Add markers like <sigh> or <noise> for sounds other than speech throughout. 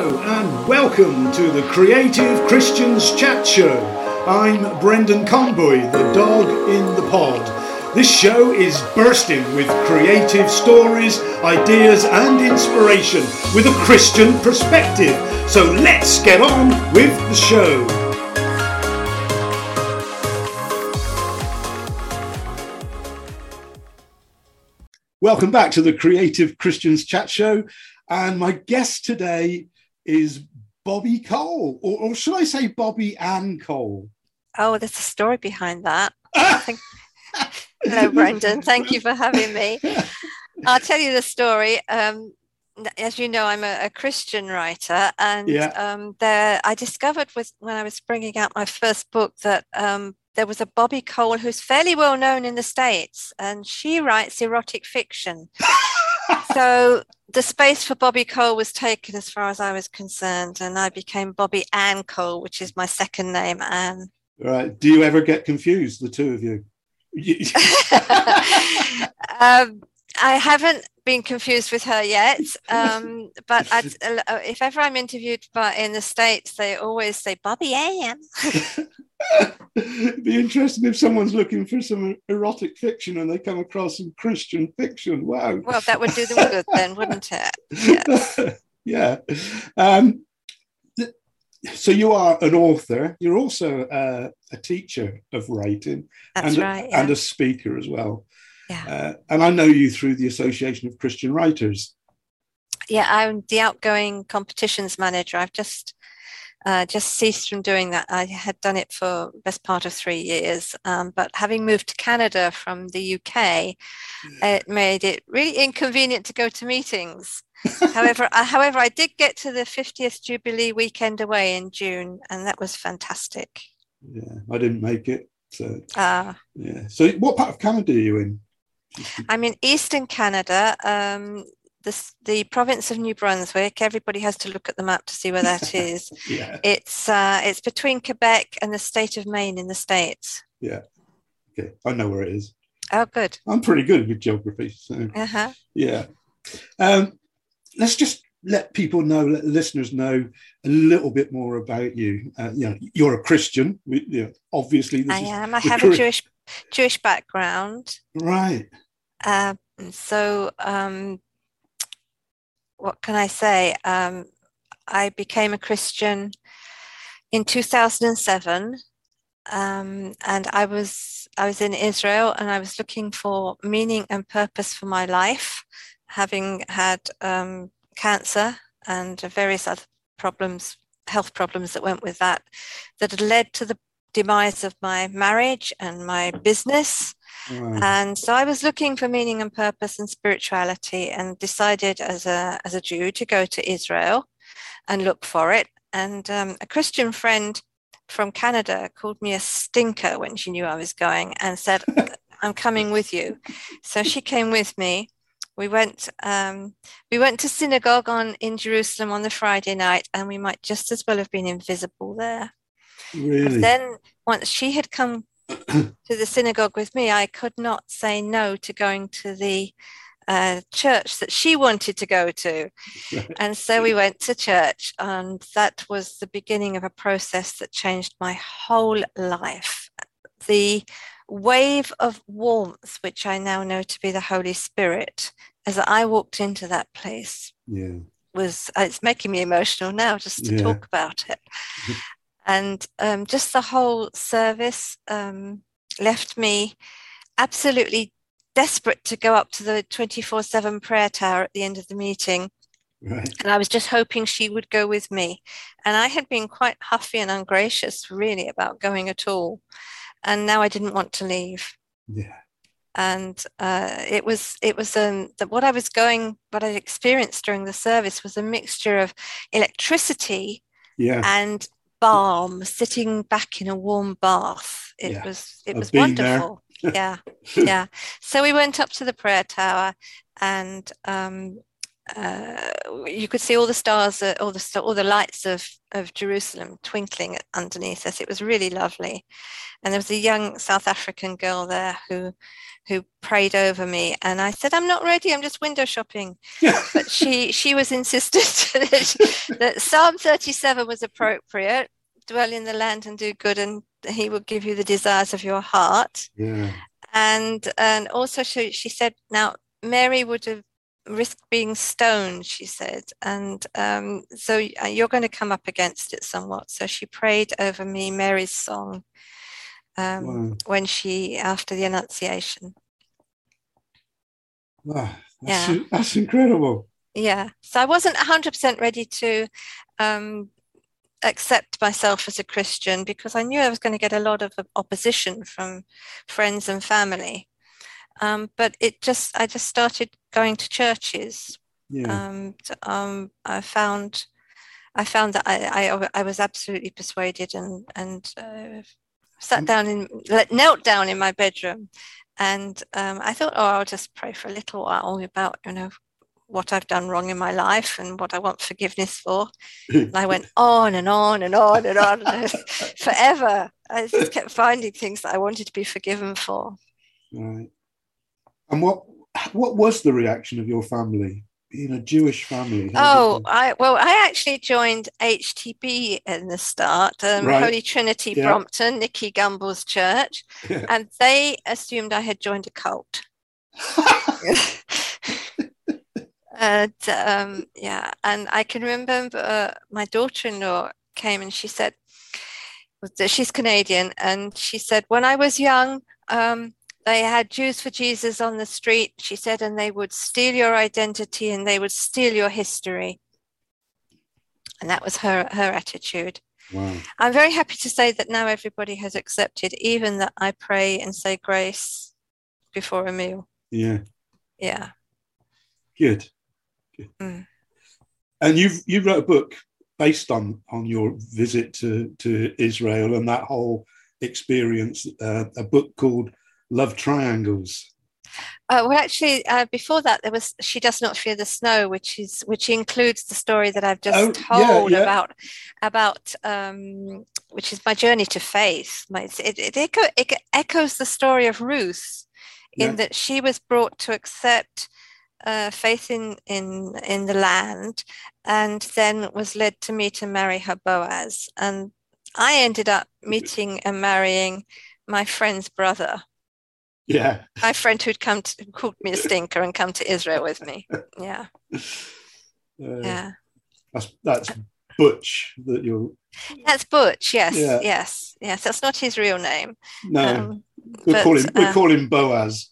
Hello and welcome to the Creative Christians Chat Show. I'm Brendan Conboy, the dog in the pod. This show is bursting with creative stories, ideas, and inspiration with a Christian perspective. So let's get on with the show. Welcome back to the Creative Christians Chat Show. And my guest today is Bobbie Cole, or, or should I say Bobbie Ann Cole? Oh, there's a story behind that. <laughs> Hello, Brendan. Thank you for having me. <laughs> I'll tell you the story. Um, as you know, I'm a, a Christian writer, and yeah. um, there I discovered with when I was bringing out my first book that um, there was a Bobby Cole who's fairly well known in the states, and she writes erotic fiction. <laughs> so the space for Bobby Cole was taken as far as I was concerned, and I became Bobbie Ann Cole, which is my second name, Anne. Right. Do you ever get confused, the two of you? <laughs> um, I haven't been confused with her yet, um, but I'd, uh, if ever I'm interviewed by, in the States, they always say Bobbie Ann. <laughs> It'd <laughs> be interesting if someone's looking for some erotic fiction and they come across some Christian fiction. Wow. Well, that would do them good then, wouldn't it? <laughs> Yeah. yeah. Um, th- so you are an author. You're also uh, a teacher of writing That's and, right, yeah. and a speaker as well. Yeah. Uh, and I know you through the Association of Christian Writers. Yeah, I'm the outgoing competitions manager. I've just uh, just ceased from doing that. I had done it for best part of three years, um, but having moved to Canada from the UK, it made it really inconvenient to go to meetings. however, I, however, I did get to the 50th Jubilee weekend away in June, and that was fantastic. Yeah, I didn't make it. So, uh, yeah. So, what part of Canada are you in? I'm in Eastern Canada. Um, the, the province of New Brunswick. Everybody has to look at the map to see where that <laughs> is. yeah. It's uh, it's between Quebec and the state of Maine in the states. Yeah. Okay, I know where it is. Oh, good. I'm pretty good with geography. So uh-huh. yeah. Um, let's just let people know, let listeners know a little bit more about you. Uh, you know, you're a Christian. We, you know, obviously, I am. I have a Jewish Jewish background. Right. Uh, so um, what can I say? Um, I became a Christian in 2007, um, and I was I was in Israel, and I was looking for meaning and purpose for my life, having had um, cancer and various other problems, health problems that went with that, that had led to the demise of my marriage and my business. And so I was looking for meaning and purpose and spirituality and decided as a, as a Jew to go to Israel and look for it. And um, a Christian friend from Canada called me a stinker when she knew I was going and said, <laughs> I'm coming with you. So she came with me. We went um, we went to synagogue on in Jerusalem on the Friday night, and we might just as well have been invisible there. Really? Then once she had come to the synagogue with me, I could not say no to going to the uh, church that she wanted to go to. <laughs> And so we went to church, and that was the beginning of a process that changed my whole life. The wave of warmth, which I now know to be the Holy Spirit, as I walked into that place, yeah. was it's making me emotional now just to yeah. talk about it <laughs> and um, just the whole service um, left me absolutely desperate to go up to the 24 7 prayer tower at the end of the meeting. Right. And I was just hoping she would go with me. And I had been quite huffy and ungracious, really, about going at all. And now I didn't want to leave. Yeah. And uh, it was it was um, that what I was going, what I experienced during the service was a mixture of electricity yeah. and balm, sitting back in a warm bath. It Yeah. was it I've was wonderful. yeah, <laughs> yeah. So we went up to the prayer tower, and um, uh, you could see all the stars, uh, all the all the lights of of Jerusalem twinkling underneath us. It was really lovely, and there was a young South African girl there who who prayed over me, and I said, "I'm not ready. I'm just window shopping." <laughs> but she she was insistent <laughs> that, that Psalm 37 was appropriate. Dwell in the land and do good, and He will give you the desires of your heart. Yeah. And and also she she said, now Mary would have risk being stoned, she said. And um, so uh, you're going to come up against it somewhat. So she prayed over me Mary's song um, wow. when she, after the Annunciation. Wow, that's, yeah. that's incredible. Yeah. So I wasn't 100% ready to um, accept myself as a Christian because I knew I was going to get a lot of opposition from friends and family. Um, but it just, I just started going to churches. Yeah. Um, um, I found, I found that I, I, I was absolutely persuaded and and uh, sat mm. down in, knelt down in my bedroom, and um, I thought, oh, I'll just pray for a little while about you know what I've done wrong in my life and what I want forgiveness for. and I went <laughs> on and on and on and on <laughs> forever. I just kept finding things that I wanted to be forgiven for. Right. And what what was the reaction of your family? Being a Jewish family. oh, I well, I actually joined HTB in the start, um, right. Holy Trinity yeah. Brompton, Nicky Gumbel's church, yeah. and they assumed I had joined a cult. <laughs> <laughs> and um, yeah, and I can remember uh, my daughter-in-law came and she said, she's Canadian, and she said, when I was young, um, they had Jews for Jesus on the street, she said, and they would steal your identity and they would steal your history. And that was her, her attitude. Wow. I'm very happy to say that now everybody has accepted, even that I pray and say grace before a meal. Yeah. Yeah. Good. Good. Mm. And you've you wrote a book based on on your visit to to Israel and that whole experience. Uh, a book called love triangles? Uh, well, actually, uh, before that, there was "She Does Not Fear the Snow," which is which includes the story that I've just oh, told yeah, yeah. about about um, which is my journey to faith. It, it, echo, it, echoes the story of Ruth, in yeah. that she was brought to accept uh, faith in in in the land, and then was led to meet and marry her Boaz. And I ended up meeting and marrying my friend's brother yeah. My friend who'd come to called me a stinker and come to Israel with me. <laughs> Yeah. Uh, yeah. That's that's Butch that you're That's Butch, yes. Yeah. Yes. Yes. That's not his real name. No. Um, we call him we uh, call him Boaz.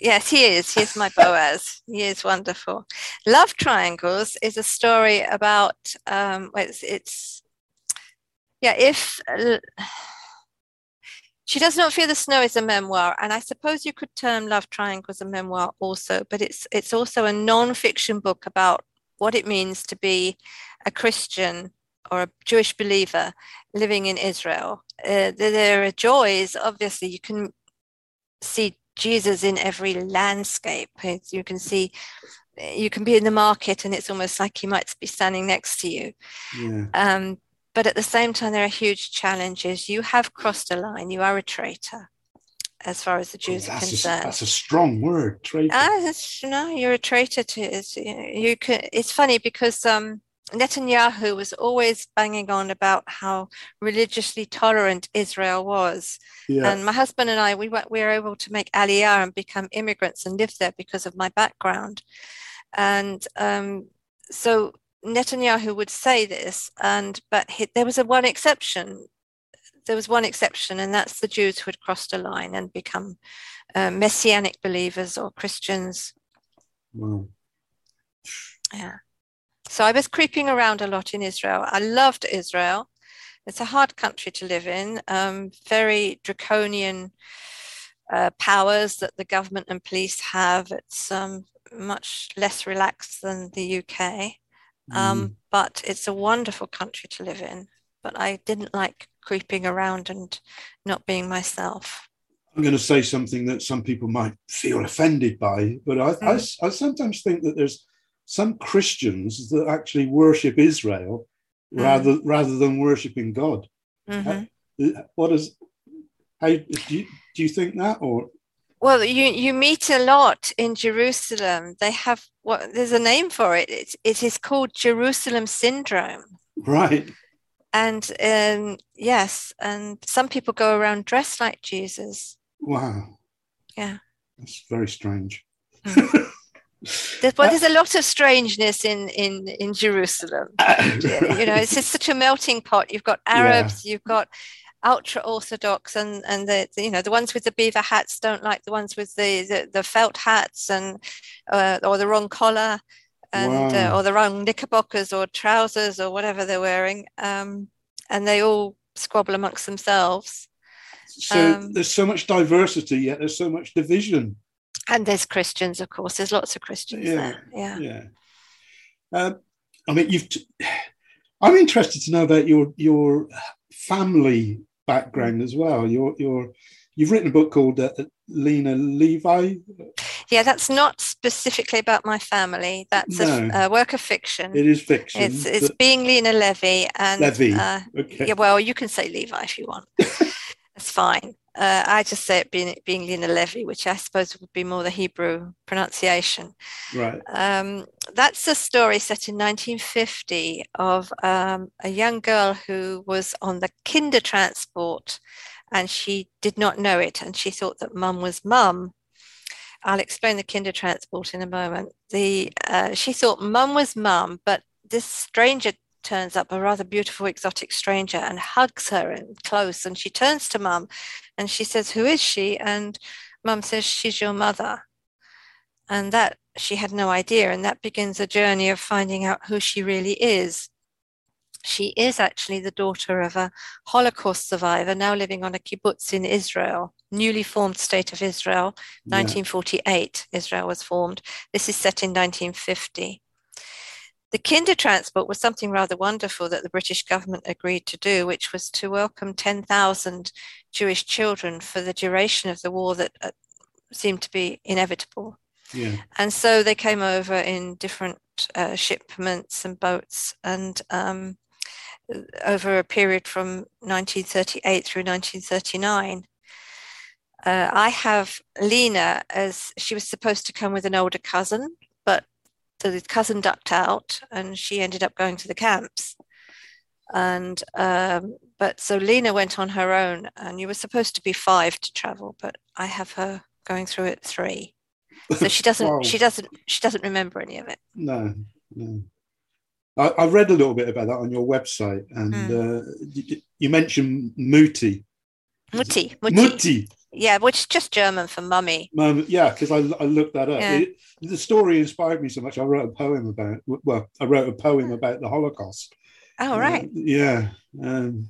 Yes, he is. He's my Boaz. he is wonderful. Love Triangles is a story about um, it's, it's yeah, if uh, she Does Not Fear the Snow is a memoir, and I suppose you could term Love Triangles a memoir also, but it's it's also a non-fiction book about what it means to be a Christian or a Jewish believer living in Israel. Uh, there are joys, obviously, you can see Jesus in every landscape. You can see, you can be in the market and it's almost like he might be standing next to you. Yeah. Um, but at the same time, there are huge challenges. You have crossed a line. You are a traitor, as far as the oh, Jews are concerned. A, that's a strong word, traitor. Ah, no, you're a traitor to it. You can. It's funny because um, Netanyahu was always banging on about how religiously tolerant Israel was. Yeah. And my husband and I, we were, we were able to make Aliyah and become immigrants and live there because of my background. And um, so Netanyahu would say this, and but he, there was a one exception. There was one exception, and that's the Jews who had crossed a line and become uh, messianic believers or Christians. Wow. Yeah. So I was creeping around a lot in Israel. I loved Israel. It's a hard country to live in. Um, very draconian uh, powers that the government and police have. It's um, much less relaxed than the UK. Um, mm. But it's a wonderful country to live in. But I didn't like creeping around and not being myself. I'm going to say something that some people might feel offended by, but I, mm. I, I sometimes think that there's some Christians that actually worship Israel Mm. rather rather than worshiping God. Mhm. Uh, What is? How do you, do you think that or Well, you you meet a lot in Jerusalem. They have what there's a name for it. It, it is called Jerusalem syndrome. right? And um, yes, and some people go around dressed like Jesus. Wow. Yeah. That's very strange. <laughs> There's, well, there's a lot of strangeness in in in Jerusalem. <laughs> You know, it's just such a melting pot. You've got Yeah. Arabs, you've got ultra orthodox, and and the you know the ones with the beaver hats don't like the ones with the the, the felt hats and uh, or the wrong collar and uh, or the wrong knickerbockers or trousers or whatever they're wearing. Um, and they all squabble amongst themselves. so um, there's so much diversity, yet there's so much division. And there's Christians, of course. There's lots of Christians Yeah, there. Yeah. Yeah. Um, I mean, you've. T- <sighs> I'm interested to know about your your family background as well. You're you're you've written a book called uh, Lena Levi. Yeah, that's not specifically about my family. That's a, No. a work of fiction. It is fiction. It's it's being Lena Levy and Levy. Uh, okay. yeah, well, you can say Levi if you want. <laughs> That's fine. Uh, I just say it being being Lena Levy, which I suppose would be more the Hebrew pronunciation. Right. Um, that's a story set in 1950 of um, a young girl who was on the kinder transport and she did not know it and she thought that mum was mum. I'll explain the kinder transport in a moment. The uh, she thought mum was mum, but this stranger turns up, a rather beautiful exotic stranger, and hugs her and close. And she turns to mum and she says, "Who is she?" And mum says, "She's your mother." And that she had no idea, and that begins a journey of finding out who she really is. She is actually the daughter of a Holocaust survivor now living on a kibbutz in Israel, newly formed state of Israel, Yeah. 1948, Israel was formed. This is set in 1950. The kinder transport was something rather wonderful that the British government agreed to do, which was to welcome 10,000 Jewish children for the duration of the war that uh, seemed to be inevitable. Yeah. And so they came over in different uh, shipments and boats, and um, over a period from 1938 through 1939. Uh, I have Lena as she was supposed to come with an older cousin, but the cousin ducked out and she ended up going to the camps. And um, but so Lena went on her own, and you were supposed to be five to travel, but I have her going through it three. So she <laughs> doesn't Wow. she doesn't she doesn't remember any of it. No, no. I, I read a little bit about that on your website, and Hmm. uh, you, you mentioned Muti. Mutti, Mutti. Mutti. Yeah, which is just German for mummy. Um, yeah, because I, I looked that up. Yeah. It, the story inspired me so much. I wrote a poem about. Well, I wrote a poem about the Holocaust. Oh, Uh, right. yeah. Um,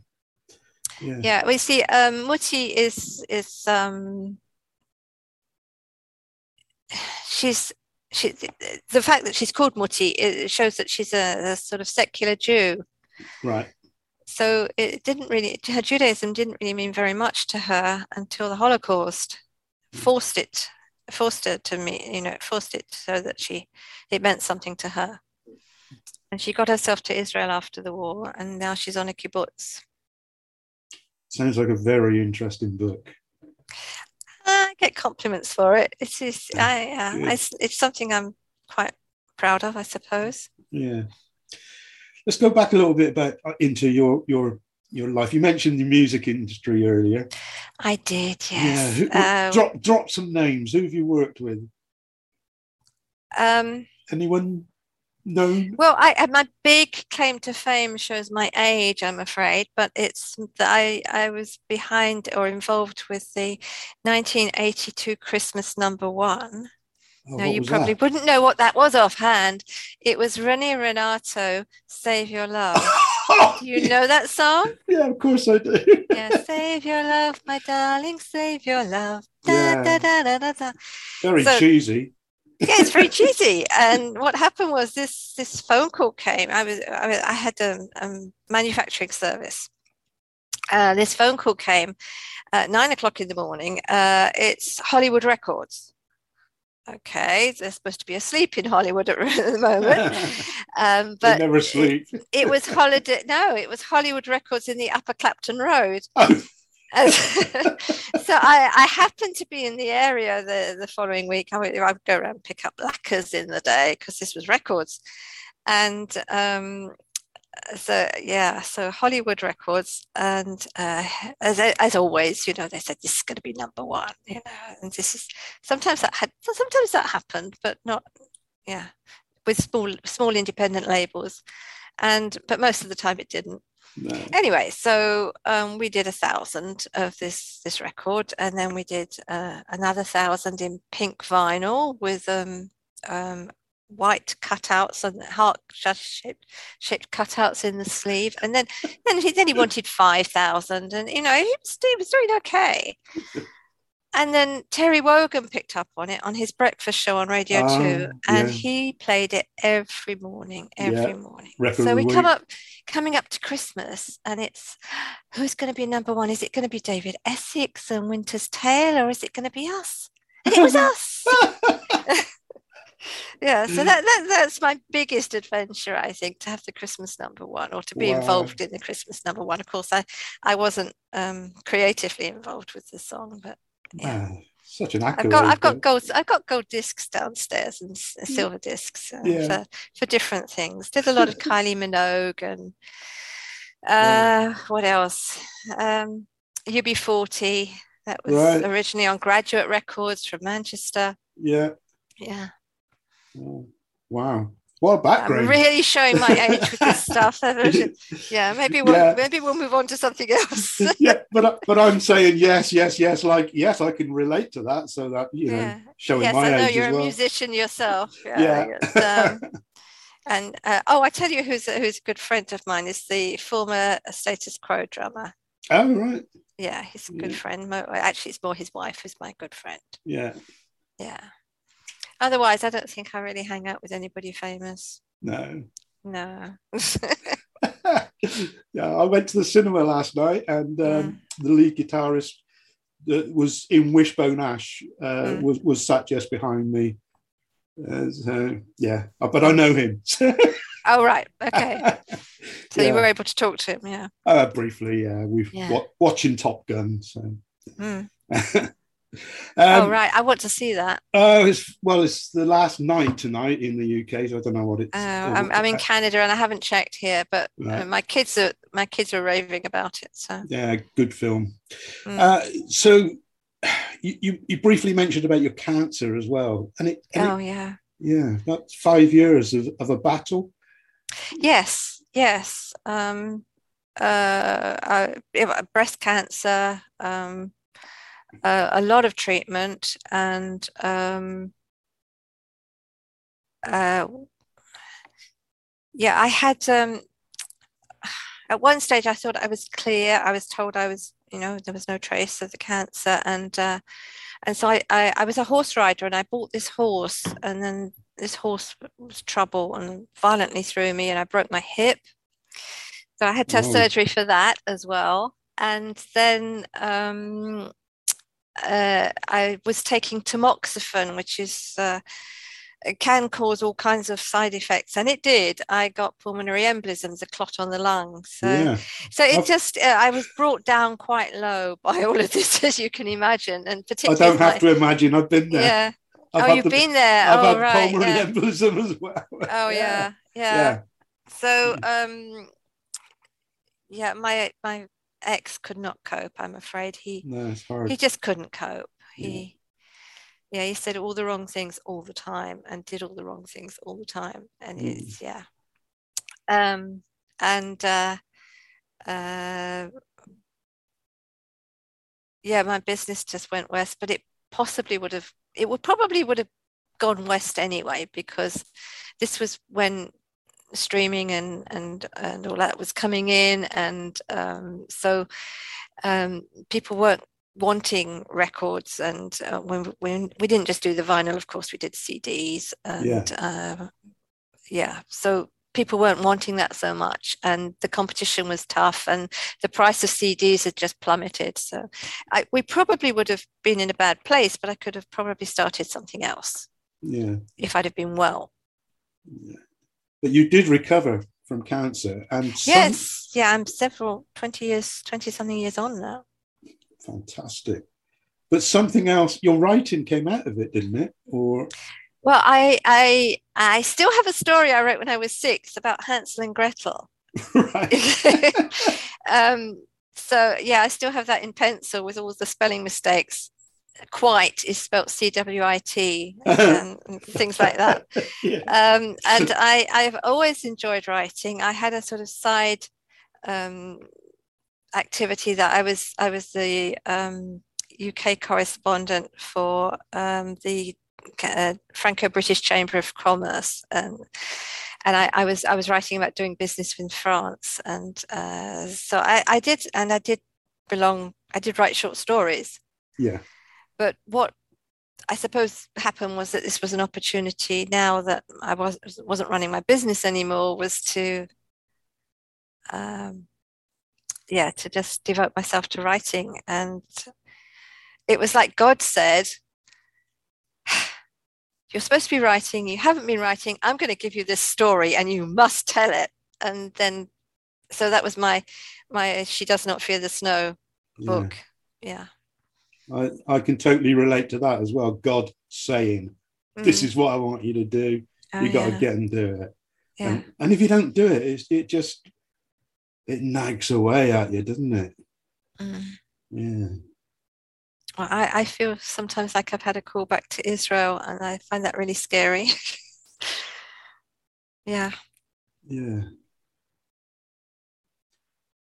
yeah. Yeah, we see um, Mutti is is um, she's she the fact that she's called Mutti it shows that she's a, a sort of secular Jew. Right. So it didn't really her Judaism didn't really mean very much to her until the Holocaust forced it forced her to me you know forced it so that she it meant something to her. And she got herself to Israel after the war, and now she's on a kibbutz. Sounds like a very interesting book. I get compliments for it. It is, I, uh, it's something I'm quite proud of, I suppose. Yeah. Let's go back a little bit about uh, into your your your life. You mentioned the music industry earlier. I did, Yeah. yes. Who, Um, drop drop some names. Who have you worked with? um, Anyone known? well, I, uh, my big claim to fame shows my age, I'm afraid, but it's that I, I was behind or involved with the 1982 Christmas number one. Oh, Now, you probably that? wouldn't know what that was offhand. It was Rene Renato, Save Your Love. <laughs> Do you know that song? Yeah, of course I do. Yeah, save your love, my darling, save your love. Da, Yeah. da, da, da, da, da. Very So- cheesy. Yeah, it's very <laughs> cheesy. And what happened was this this phone call came. I was I, was- I had a, a manufacturing service. Uh, this phone call came at nine o'clock in the morning. Uh, it's Hollywood Records. Okay, they're supposed to be asleep in Hollywood at, <laughs> the moment. <laughs> Um, but never sleep. It, it, was holiday. No, it was Hollywood Records in the Upper Clapton Road. <laughs> Oh. so I, I happened to be in the area the, the following week. I would, I would go around and pick up lacquers in the day because this was records. And um, so yeah, so Hollywood Records, and uh, as as always, you know, they said this is going to be number one, you know, and this is sometimes that had sometimes that happened, but not, yeah, with small small independent labels, and but most of the time it didn't. No. Anyway, so um, we did a thousand of this this record, and then we did uh, another thousand in pink vinyl with um, um, white cutouts and heart shaped, shaped cutouts in the sleeve. And then then he then he wanted five thousand, and you know he was, he was doing okay. <laughs> And then Terry Wogan picked up on it on his breakfast show on Radio um, 2, and yeah. he played it every morning, every yeah. morning. so we come up, coming up to Christmas, and it's who's going to be number one? Is it going to be David Essex and Winter's Tale, or is it going to be us? And it was <laughs> us. <laughs> yeah so that, that that's my biggest adventure i think to have the christmas number one or to be wow. involved in the christmas number one of course i i wasn't um, creatively involved with the song but yeah wow. such an accolade, I've got I've got gold I've got gold discs downstairs and uh, silver discs uh, yeah. for, for different things. Did a lot of <laughs> Kylie Minogue and uh, yeah. what else? Um, UB40 that was right. originally on Graduate Records from Manchester. Yeah. Yeah. Oh, wow. What a background. I'm really showing my <laughs> age with this stuff. <laughs> yeah, maybe we'll yeah. maybe we'll move on to something else. <laughs> yeah, but but I'm saying yes, yes, yes. Like yes, I can relate to that. So that you know, yeah. showing yes, my I know age you're a well. musician yourself. Yeah. yeah. Um, and uh, oh, I tell you, who's a, who's a good friend of mine is the former Status Quo drummer. Oh right. Yeah, he's a good friend. Actually, it's more his wife who's my good friend. Yeah. Yeah. Otherwise, I don't think I really hang out with anybody famous. No. No. <laughs> yeah, I went to the cinema last night, and um, mm. the lead guitarist that was in Wishbone Ash uh, mm. was was sat just behind me. Uh, so, yeah, uh, but I know him. <laughs> oh right, okay. <laughs> So yeah. you were able to talk to him, yeah. Uh, briefly, yeah. We've yeah. watching Top Gun, so. Mm. Um, oh right, I want to see that. Oh, it's well, it's the last night tonight in the UK, so I don't know what it's. Oh, I'm, I'm in Canada and I haven't checked here, but right. uh, my kids are my kids are raving about it. So yeah, good film. Mm. Uh, so you, you, you briefly mentioned about your cancer as well, and it. And oh it, yeah. Yeah, that's five years of, of a battle. Yes, yes. Um, uh, I, breast cancer. Um, uh, a lot of treatment and um, uh, yeah, I had um, at one stage I thought I was clear. I was told I was, you know, there was no trace of the cancer, and uh, and so I, I, I was a horse rider, and I bought this horse, and then this horse was trouble and violently threw me, and I broke my hip. So I had to have surgery for that as well. And then um, uh, I was taking tamoxifen, which is uh, can cause all kinds of side effects, and it did. I got pulmonary embolisms, a clot on the lung. So, yeah. so it I've, just uh, I was brought down quite low <laughs> by all of this, as you can imagine, and particularly. I don't have my, to imagine. I've been there. Yeah. I've oh, you've the, been there. I've oh, had right, pulmonary yeah. embolism as well. Oh yeah, <laughs> yeah. yeah. So um, yeah, my my ex could not cope. I'm afraid he no, he just couldn't cope. He yeah. yeah. he said all the wrong things all the time and did all the wrong things all the time, and mm. it's yeah. Um and uh, uh, yeah, my business just went west, but it possibly would have it would probably would have gone west anyway because this was when streaming and and and all that was coming in, and um, so um, people weren't wanting records and uh, when, when we didn't just do the vinyl of course we did cds and yeah, uh, yeah. so people weren't wanting that so much and the competition was tough and the price of cds had just plummeted so I, we probably would have been in a bad place but i could have probably started something else Yeah. if I'd have been well. But you did recover from cancer and some- Yes, yeah, I'm several 20 years, 20 something years on now. fantastic. But something else, your writing came out of it, didn't it? Or Well, I I I still have a story I wrote when I was six about Hansel and Gretel. <laughs> right. <laughs> um, so yeah, I still have that in pencil with all the spelling mistakes. Quite is spelt C W I T <laughs> and, and things like that. <laughs> yeah. Um, and I I've always enjoyed writing. I had a sort of side um, activity that I was I was the um, UK correspondent for um, the uh, Franco-British Chamber of Commerce, and and I, I, was I was writing about doing business in France, and uh, so I, I did, and I did belong. I did write short stories, Yeah. But what I suppose happened was that this was an opportunity now that I was wasn't running my business anymore was to um, yeah to just devote myself to writing. And it was like God said <sighs> you're supposed to be writing. You haven't been writing. I'm going to give you this story and you must tell it. And then so that was my my she does not fear the snow yeah. book. Yeah I, I can totally relate to that as well. God saying, This Mm. is what I want you to do. Oh, you got to yeah. get and do it. yeah And, and if you don't do it, it's, it just it nags away at you, doesn't it? Mm. Yeah. Well, I, I feel sometimes like I've had a call back to Israel and I find that really scary. <laughs> yeah. Yeah.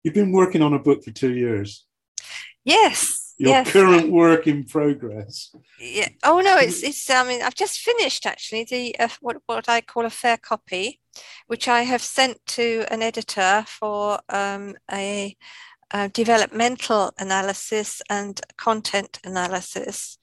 You've been working on a book for two years. Yes. Your yes. current work in progress. Yeah. Oh no, it's it's. I mean, I've just finished actually the uh, what what I call a fair copy, which I have sent to an editor for um, a, uh developmental analysis and content analysis,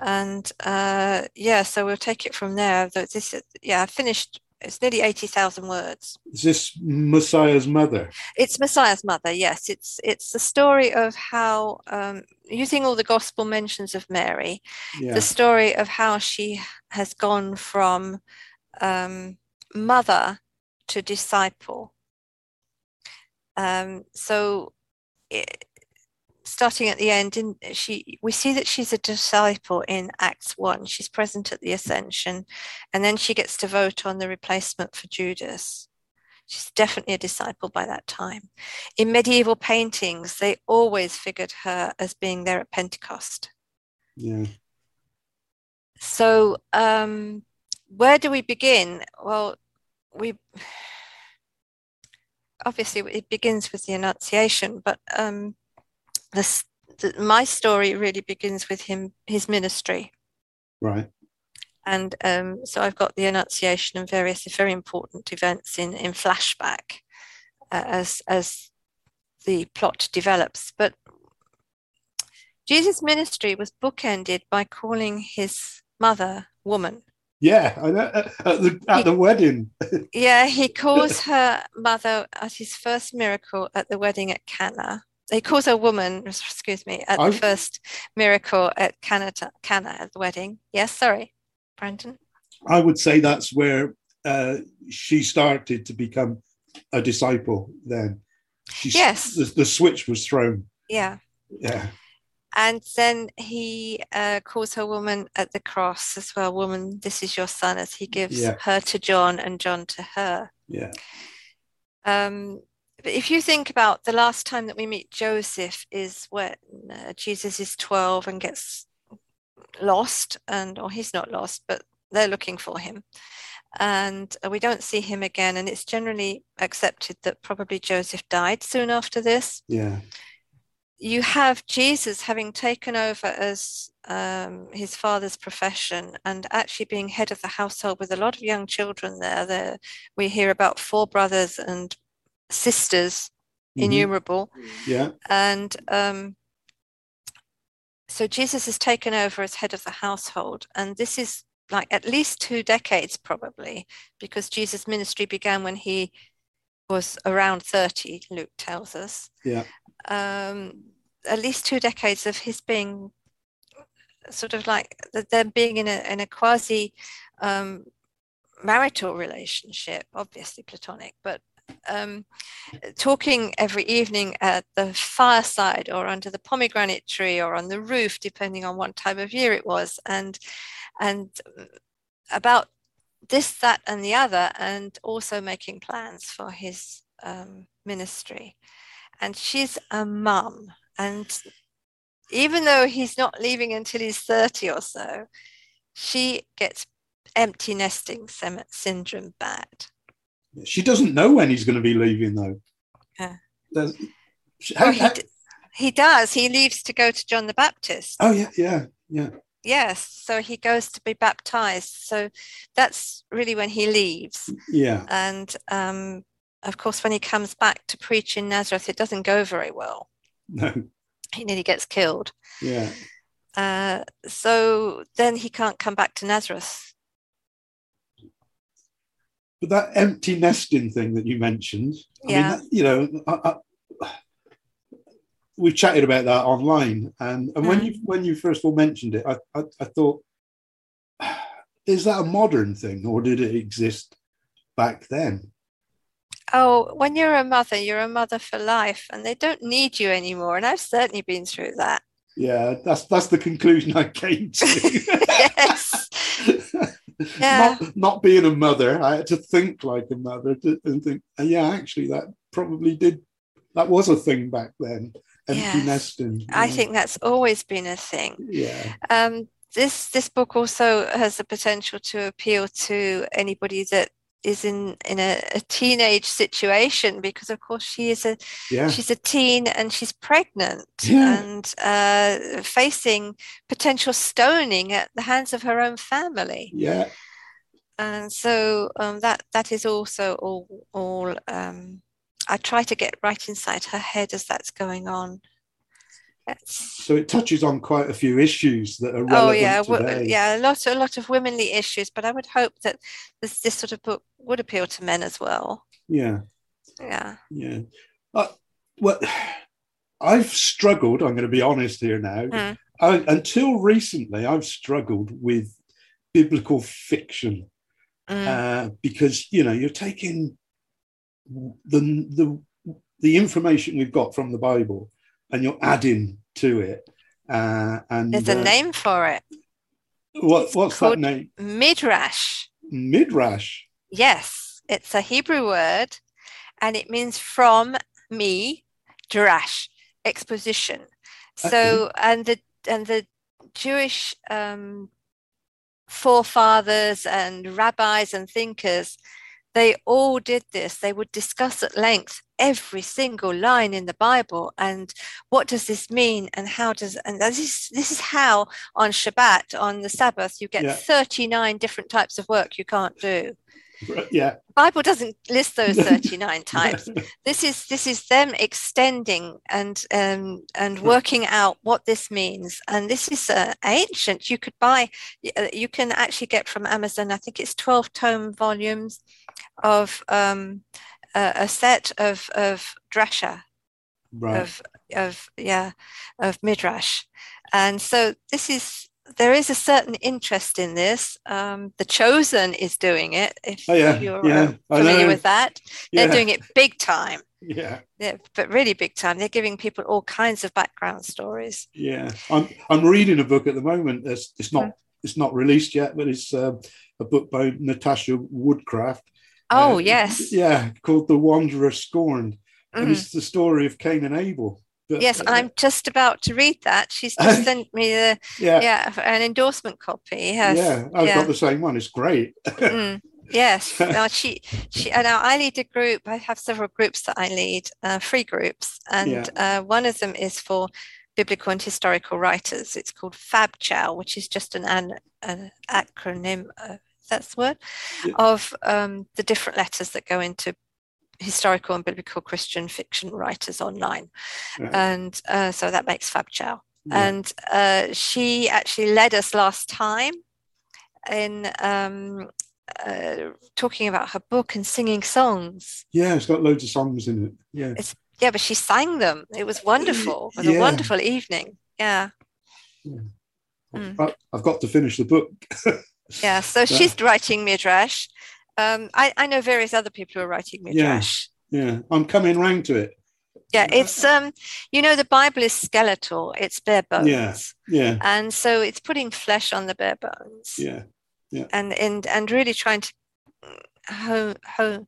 and uh, yeah, so we'll take it from there. Though This is, yeah, I finished. It's nearly eighty thousand words. Is this Messiah's mother? It's Messiah's mother. Yes, it's it's the story of how um, using all the gospel mentions of Mary Yeah. the story of how she has gone from um, mother to disciple. Um, so, it, starting at the end, in, she we see that she's a disciple in Acts one. She's present at the ascension, and then she gets to vote on the replacement for Judas. She's definitely a disciple by that time. In medieval paintings, they always figured her as being there at Pentecost. Yeah. So, um, where do we begin? Well, we <sighs> obviously it begins with the Annunciation, but um, this, the, my story really begins with him, his ministry, Right. and um, so I've got the Annunciation and various very important events in in flashback uh, as as the plot develops, but. Jesus' ministry was bookended by calling his mother woman. Yeah. I know. At the at the wedding. <laughs> Yeah, he calls her mother at his first miracle at the wedding at Cana. He calls her woman, excuse me, at I- the first miracle at Cana, Cana at the wedding. Yes, sorry, Brandon. I would say that's where uh, she started to become a disciple. Then. She, Yes. The, the switch was thrown. Yeah. Yeah. And then he uh, calls her woman at the cross as well. Woman, this is your son, as he gives Yeah. her to John and John to her. Yeah. Um, but if you think about the last time that we meet Joseph is when uh, Jesus is 12 and gets lost, and or he's not lost, but they're looking for him. And uh, we don't see him again. And it's generally accepted that probably Joseph died soon after this. Yeah. You have Jesus having taken over as um, his father's profession and actually being head of the household with a lot of young children there. there we hear about four brothers and sisters Mhm. innumerable Yeah. and um, so jesus has taken over as head of the household and this is like at least two decades probably because jesus ministry began when he was around 30 luke tells us Yeah. um, at least two decades of his being sort of like them being in a in a quasi um, marital relationship, obviously platonic, but um, talking every evening at the fireside or under the pomegranate tree or on the roof, depending on what time of year it was, and and about this, that, and the other, and also making plans for his um, ministry. And she's a mum, and even though he's not leaving until he's 30 or so, she gets empty nesting syndrome bad. She doesn't know when he's going to be leaving, though. Yeah. how, he, d- he does. He leaves to go to John the Baptist. Oh, yeah, yeah, yeah. Yes, so he goes to be baptized. So that's really when he leaves. Yeah. And um, of course, when he comes back to preach in Nazareth, it doesn't go very well. No. He nearly gets killed. Yeah. Uh, so then he can't come back to Nazareth. But that empty nesting thing that you mentioned, I mean, you know, I, I, we've chatted about that online, and, and when Mm. you when you first of all mentioned it, I, I, I thought, is that a modern thing, or did it exist back then? Oh, when you're a mother, you're a mother for life, and they don't need you anymore. And I've certainly been through that. Yeah, that's that's the conclusion I came to. <laughs> yes. <laughs> Yeah. not, not being a mother, I had to think like a mother to, and think, "Uh, yeah, actually, that probably did. That was a thing back then. Empty Yes. nesting. I yeah. think that's always been a thing. Yeah, Um, this this book also has the potential to appeal to anybody that is in in a, a teenage situation because of course she is a yeah, she's a teen and she's pregnant Yeah. and uh, facing potential stoning at the hands of her own family yeah. and so um, that that is also all all um, I try to get right inside her head as that's going on. So it touches on quite a few issues that are relevant oh yeah, today. yeah, a lot a lot of womanly issues, but I would hope that this this sort of book would appeal to men as well. yeah, Yeah. yeah. Uh, well, I've struggled. I'm going to be honest here now. Mm. I, until recently, I've struggled with biblical fiction. Mm. uh, because you know you're taking the the the information we've got from the Bible and you're adding to it. Uh, and There's a uh, name for it. What, what's that name? Midrash. Midrash. Yes, it's a Hebrew word and it means from me, drash, exposition. So, and the and the Jewish um, forefathers and rabbis and thinkers, they all did this. They would discuss at length every single line in the Bible and what does this mean and how does and this is this is how on Shabbat on the Sabbath you get Yeah. 39 different types of work you can't do. <laughs> Yeah. Bible doesn't list those 39 <laughs> types. This is this is them extending and um, and working out what this means. And this is uh, ancient. You could buy, uh, you can actually get from Amazon. I think it's 12 tome volumes of um, a, a set of of drasha right. of of yeah of midrash. And so this is there is a certain interest in this. Um, the Chosen is doing it. If Oh, yeah, you're yeah, uh, familiar know. with that, they're doing it big time. yeah. Yeah, but really big time. They're giving people all kinds of background stories. Yeah. I'm I'm reading a book at the moment. It's, it's not Hmm. it's not released yet, but it's uh, a book by Natasha Woodcraft. Oh Uh, yes, Yeah, called The Wanderer Scorned. And Mhm. it's the story of Cain and Abel. Yes. I'm just about to read that. She's just <laughs> sent me the yeah, yeah an endorsement copy. Yes. yeah, I've yeah. got the same one. It's great. <laughs> Mm, yes. Now she she and now I lead a group. I have several groups that I lead, uh, free groups, and uh, one of them is for biblical and historical writers. It's called FabChow, which is just an an, an acronym. Uh, that's the word Yeah. of um, the different letters that go into historical and biblical Christian fiction writers online, Yeah. and uh, so that makes FabChow Yeah. and uh, she actually led us last time in um, uh, talking about her book and singing songs. yeah, it's got loads of songs in it. Yeah, Yeah, but she sang them. It was wonderful. It was Yeah. a wonderful evening. Yeah. mm. I, have got to finish the book. yeah, so <laughs> she's writing Midrash. Um, I, I know various other people who are writing Midrash. Yeah, yeah. I'm coming round to it. Yeah, it's um, you know, the Bible is skeletal; it's bare bones. Yeah, yeah. And so it's putting flesh on the bare bones. Yeah, yeah. And and and really trying to home home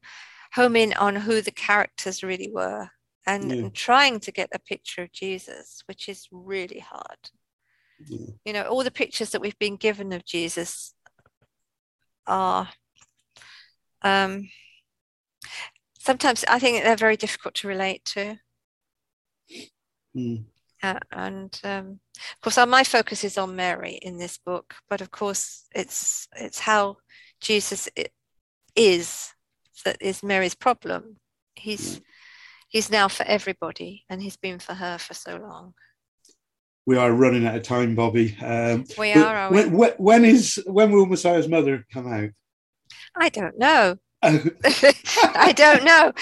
home in on who the characters really were, and, yeah. and trying to get a picture of Jesus, which is really hard. Yeah. You know, all the pictures that we've been given of Jesus are um, sometimes I think they're very difficult to relate to. Mm. Uh, and um, of course, our, my focus is on Mary in this book, but of course, it's it's how Jesus is that is Mary's problem. He's he's now for everybody, and he's been for her for so long. We are running out of time, Bobbie. Um, we are. are when, when is when will Messiah's mother come out? I don't know. <laughs> I don't know.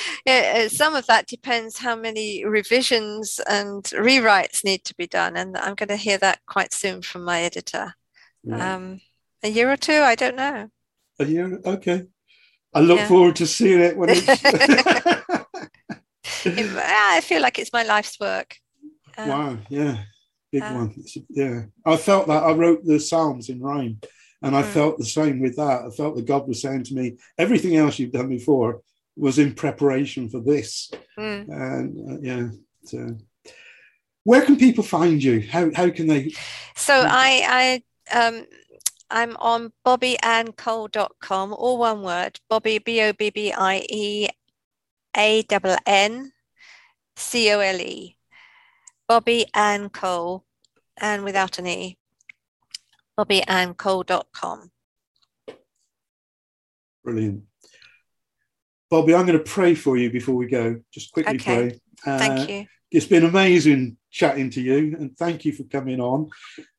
Some of that depends how many revisions and rewrites need to be done, and I'm going to hear that quite soon from my editor. Um, a year or two, I don't know. A year, okay. I look yeah. forward to seeing it when it's. <laughs> <laughs> I feel like it's my life's work. Um, wow! Yeah, big um, one. Yeah, I felt that. I wrote the Psalms in rhyme. And I mm. felt the same with that. I felt that God was saying to me, everything else you've done before was in preparation for this. Mm. And uh, yeah, so where can people find you? How, how can they? So I, I, um, I'm on bobbieanncole.com, all one word, Bobbie, B O B B I E A N N C O L E. Bobbie Ann Cole, and without an E bobbieanncole.com. Brilliant. Bobbie, I'm going to pray for you before we go. Just quickly okay. pray. Uh, thank you. It's been amazing chatting to you, and thank you for coming on.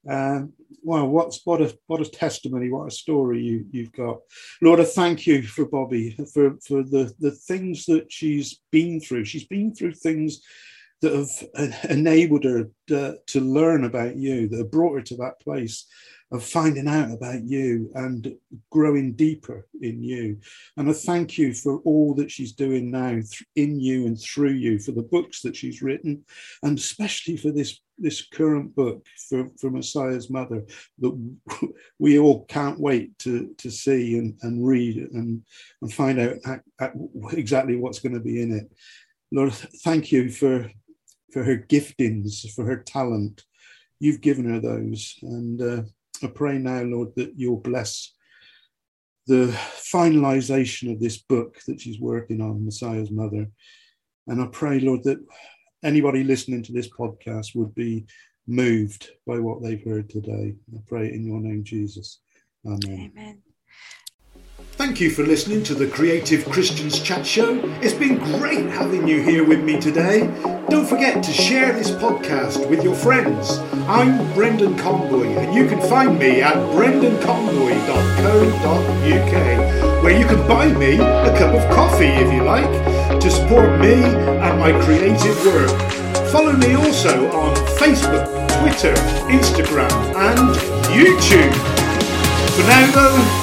Um, wow, what's what a what a testimony, what a story you you've got, Lord. I thank you for Bobbie for for the the things that she's been through. She's been through things that have enabled her to, to learn about you, that have brought her to that place of finding out about you and growing deeper in you. And I thank you for all that she's doing now in you and through you, for the books that she's written, and especially for this, this current book for, for Messiah's Mother that <laughs> we all can't wait to, to see and, and read and, and find out exactly what's going to be in it. Lord, thank you for, for her giftings, for her talent. You've given her those. And uh, I pray now, Lord, that you'll bless the finalization of this book that she's working on, Messiah's Mother. And I pray, Lord, that anybody listening to this podcast would be moved by what they've heard today. I pray in your name, Jesus. Amen. Amen. Thank you for listening to the Creative Christians Chat Show. It's been great having you here with me today. Don't forget to share this podcast with your friends. I'm Brendan Conboy, and you can find me at brendanconboy.co.uk, where you can buy me a cup of coffee if you like to support me and my creative work. Follow me also on Facebook, Twitter, Instagram, and YouTube. For now, though,